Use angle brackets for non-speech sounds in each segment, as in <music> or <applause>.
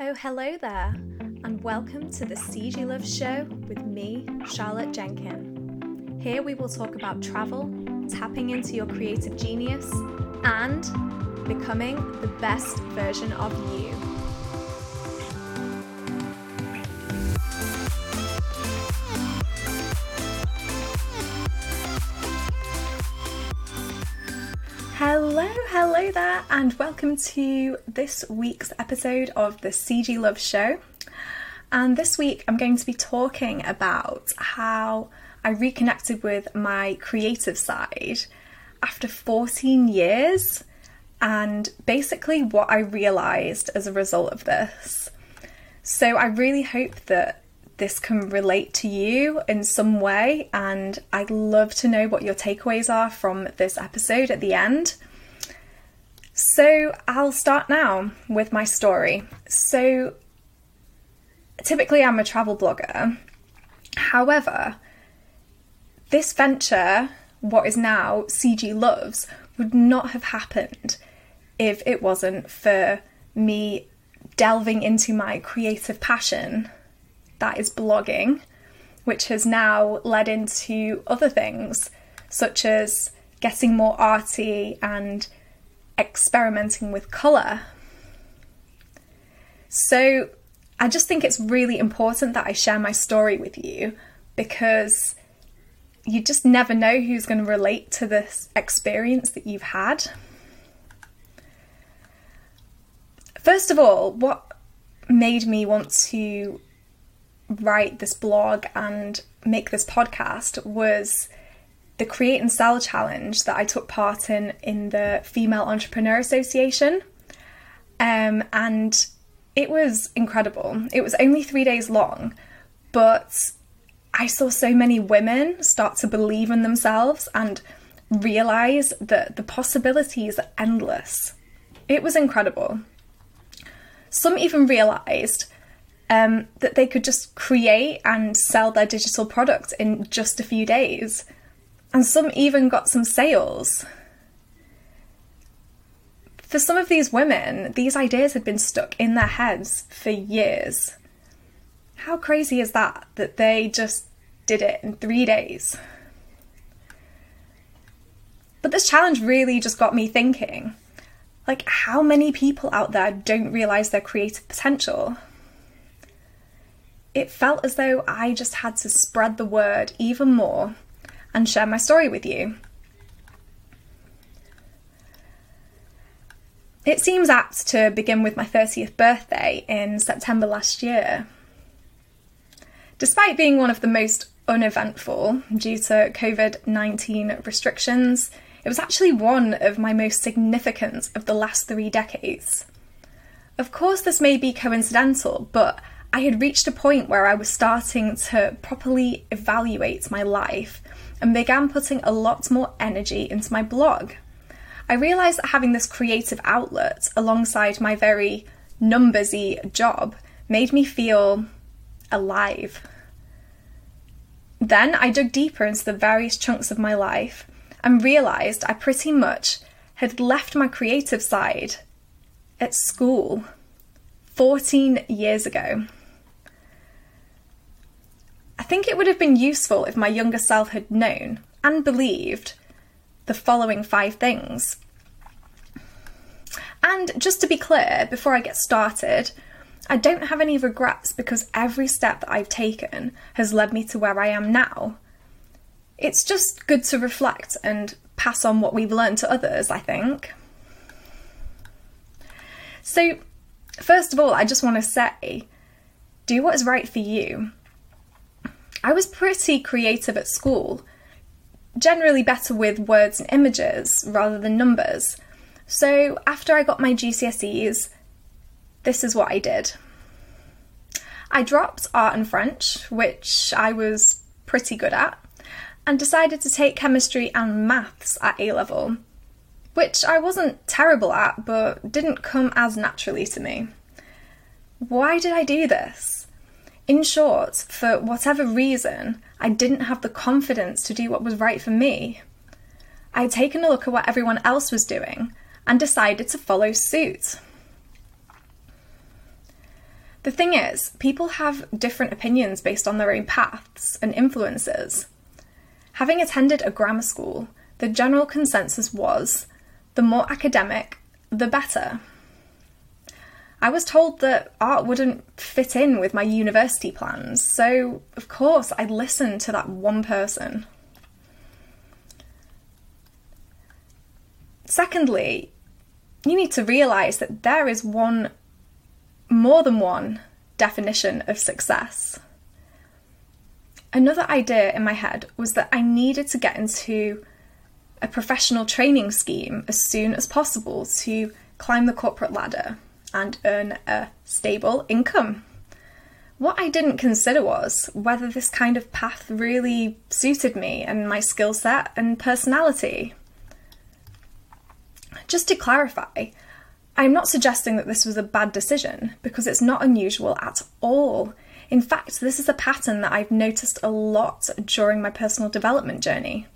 Oh, hello there, and welcome to the Ceejy Love Show with me, Charlotte Jenkin. Here we will talk about travel, tapping into your creative genius, and becoming the best version of you. Hello, there, and welcome to this week's episode of the Ceejy Love Show. And this week I'm going to be talking about how I reconnected with my creative side after 14 years and basically what I realised as a result of this. So I really hope that this can relate to you in some way, and I'd love to know what your takeaways are from this episode at the end. So, I'll start now with my story. So, typically, I'm a travel blogger. However, this venture, what is now Ceejy Loves, would not have happened if it wasn't for me delving into my creative passion that is blogging, which has now led into other things such as getting more arty and experimenting with colour. So, I just think it's really important that I share my story with you because you just never know who's going to relate to this experience that you've had. First of all, what made me want to write this blog and make this podcast was the Create and Sell challenge that I took part in in the Female Entrepreneur Association. Um, and it was incredible. It was only three days long, but I saw so many women start to believe in themselves and realize that the possibilities are endless. It was incredible. Some even realized um, that they could just create and sell their digital product in just a few days. And some even got some sales. For some of these women, these ideas had been stuck in their heads for years. How crazy is that? That they just did it in three days. But this challenge really just got me thinking like, how many people out there don't realize their creative potential? It felt as though I just had to spread the word even more and share my story with you. It seems apt to begin with my 30th birthday in September last year. Despite being one of the most uneventful due to COVID 19 restrictions, it was actually one of my most significant of the last three decades. Of course, this may be coincidental, but I had reached a point where I was starting to properly evaluate my life and began putting a lot more energy into my blog. I realised that having this creative outlet alongside my very numbersy job made me feel alive. Then I dug deeper into the various chunks of my life and realised I pretty much had left my creative side at school 14 years ago. I think it would have been useful if my younger self had known and believed the following five things. And just to be clear, before I get started, I don't have any regrets because every step that I've taken has led me to where I am now. It's just good to reflect and pass on what we've learned to others, I think. So, first of all, I just want to say do what is right for you. I was pretty creative at school, generally better with words and images rather than numbers. So after I got my GCSEs, this is what I did. I dropped art and French, which I was pretty good at, and decided to take chemistry and maths at A level, which I wasn't terrible at but didn't come as naturally to me. Why did I do this? In short, for whatever reason, I didn't have the confidence to do what was right for me. I had taken a look at what everyone else was doing and decided to follow suit. The thing is, people have different opinions based on their own paths and influences. Having attended a grammar school, the general consensus was the more academic, the better. I was told that art wouldn't fit in with my university plans, so of course I listened to that one person. Secondly, you need to realise that there is one, more than one, definition of success. Another idea in my head was that I needed to get into a professional training scheme as soon as possible to climb the corporate ladder and earn a stable income. What I didn't consider was whether this kind of path really suited me and my skill set and personality. Just to clarify, I'm not suggesting that this was a bad decision because it's not unusual at all. In fact, this is a pattern that I've noticed a lot during my personal development journey.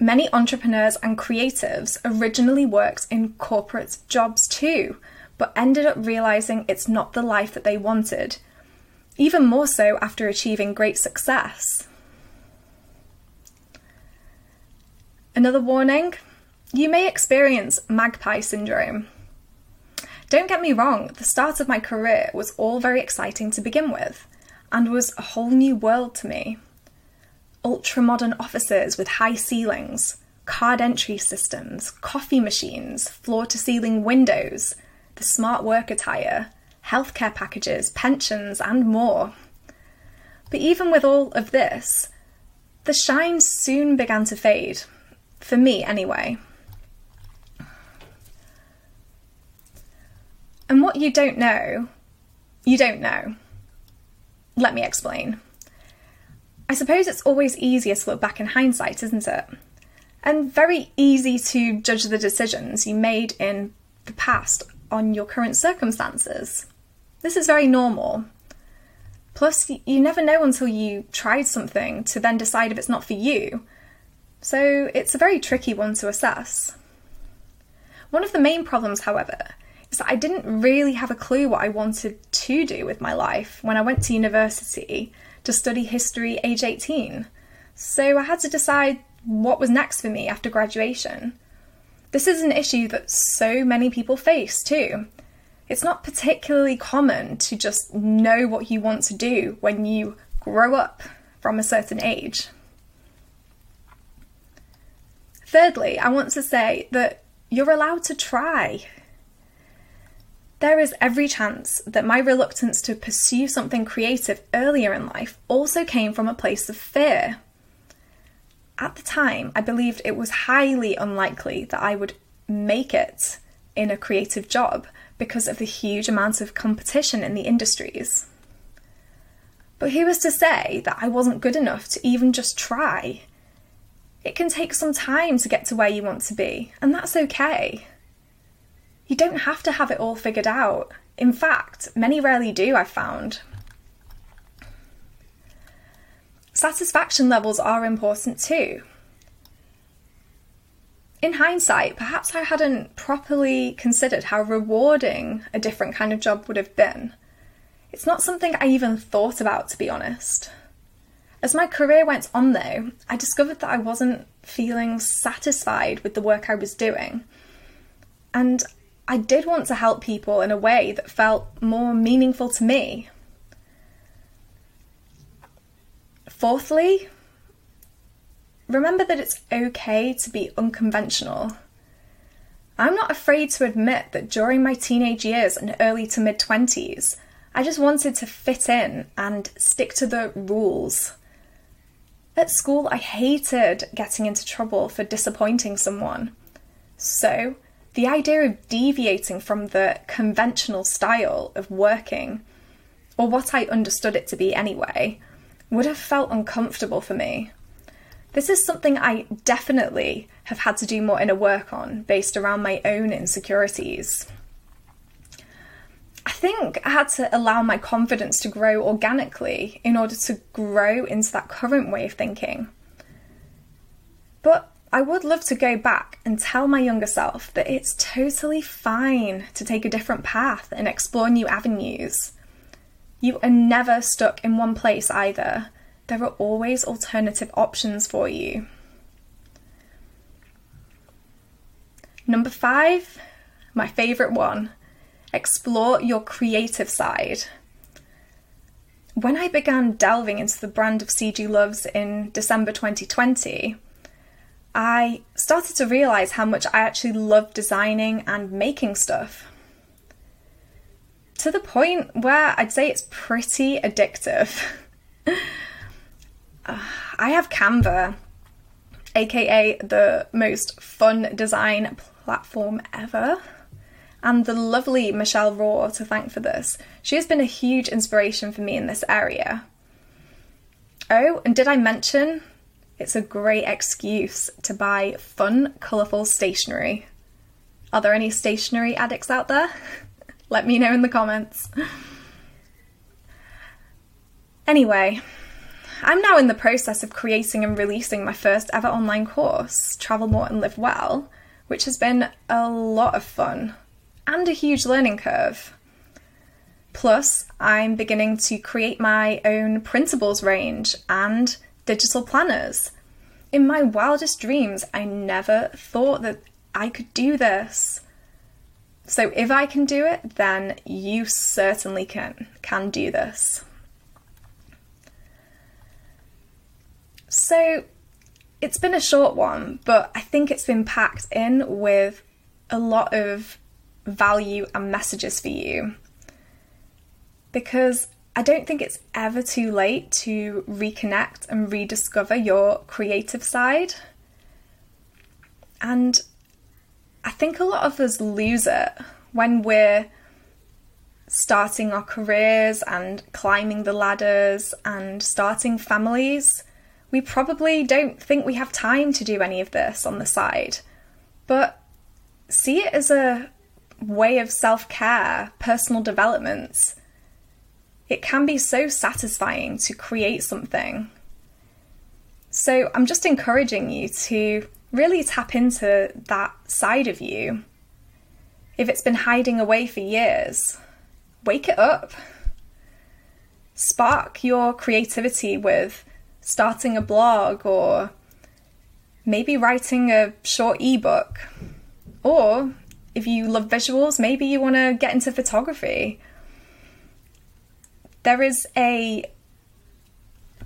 Many entrepreneurs and creatives originally worked in corporate jobs too, but ended up realizing it's not the life that they wanted, even more so after achieving great success. Another warning you may experience magpie syndrome. Don't get me wrong, the start of my career was all very exciting to begin with, and was a whole new world to me. Ultra modern offices with high ceilings, card entry systems, coffee machines, floor to ceiling windows, the smart work attire, healthcare packages, pensions, and more. But even with all of this, the shine soon began to fade. For me, anyway. And what you don't know, you don't know. Let me explain. I suppose it's always easier to look back in hindsight, isn't it? And very easy to judge the decisions you made in the past on your current circumstances. This is very normal. Plus, you never know until you tried something to then decide if it's not for you. So it's a very tricky one to assess. One of the main problems, however, is that I didn't really have a clue what I wanted to do with my life when I went to university to study history age 18. So I had to decide what was next for me after graduation. This is an issue that so many people face too. It's not particularly common to just know what you want to do when you grow up from a certain age. Thirdly, I want to say that you're allowed to try. There is every chance that my reluctance to pursue something creative earlier in life also came from a place of fear. At the time, I believed it was highly unlikely that I would make it in a creative job because of the huge amount of competition in the industries. But who was to say that I wasn't good enough to even just try? It can take some time to get to where you want to be, and that's okay. You don't have to have it all figured out. In fact, many rarely do, I've found. Satisfaction levels are important too. In hindsight, perhaps I hadn't properly considered how rewarding a different kind of job would have been. It's not something I even thought about, to be honest. As my career went on, though, I discovered that I wasn't feeling satisfied with the work I was doing. And I did want to help people in a way that felt more meaningful to me. Fourthly, remember that it's okay to be unconventional. I'm not afraid to admit that during my teenage years and early to mid 20s, I just wanted to fit in and stick to the rules. At school, I hated getting into trouble for disappointing someone. So, the idea of deviating from the conventional style of working, or what I understood it to be anyway, would have felt uncomfortable for me. This is something I definitely have had to do more inner work on based around my own insecurities. I think I had to allow my confidence to grow organically in order to grow into that current way of thinking. But I would love to go back and tell my younger self that it's totally fine to take a different path and explore new avenues. You are never stuck in one place either. There are always alternative options for you. Number five, my favourite one explore your creative side. When I began delving into the brand of Ceejy Loves in December 2020, I started to realise how much I actually love designing and making stuff. To the point where I'd say it's pretty addictive. <laughs> Uh, I have Canva, aka the most fun design platform ever and the lovely Michelle Raw to thank for this. She has been a huge inspiration for me in this area. Oh, and did I mention it's a great excuse to buy fun, colourful stationery? Are there any stationery addicts out there? <laughs> Let me know in the comments. Anyway, I'm now in the process of creating and releasing my first ever online course, Travel More and Live Well, which has been a lot of fun and a huge learning curve. Plus, I'm beginning to create my own printables range and digital planners. In my wildest dreams, I never thought that I could do this. So if I can do it, then you certainly can can do this. So it's been a short one, but I think it's been packed in with a lot of value and messages for you. Because I don't think it's ever too late to reconnect and rediscover your creative side. And I think a lot of us lose it when we're starting our careers and climbing the ladders and starting families. We probably don't think we have time to do any of this on the side. But see it as a way of self care, personal development, it can be so satisfying to create something. So I'm just encouraging you to really tap into that side of you. If it's been hiding away for years, wake it up. Spark your creativity with starting a blog or maybe writing a short ebook or if you love visuals, maybe you want to get into photography. There is a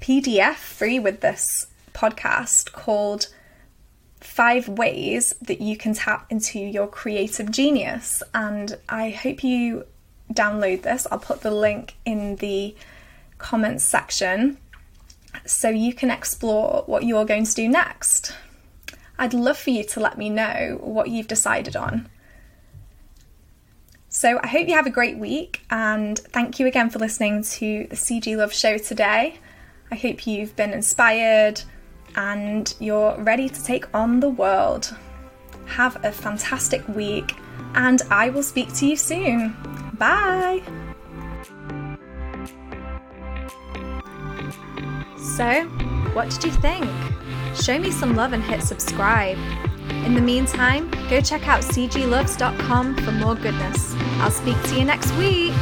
PDF free with this podcast called Five Ways That You Can Tap Into Your Creative Genius. And I hope you download this. I'll put the link in the comments section so you can explore what you're going to do next. I'd love for you to let me know what you've decided on. So I hope you have a great week and thank you again for listening to the Ceejy Love Show today. I hope you've been inspired and you're ready to take on the world. Have a fantastic week and I will speak to you soon. Bye! So, what did you think? Show me some love and hit subscribe. In the meantime, go check out ceejyloves.com for more goodness. I'll speak to you next week.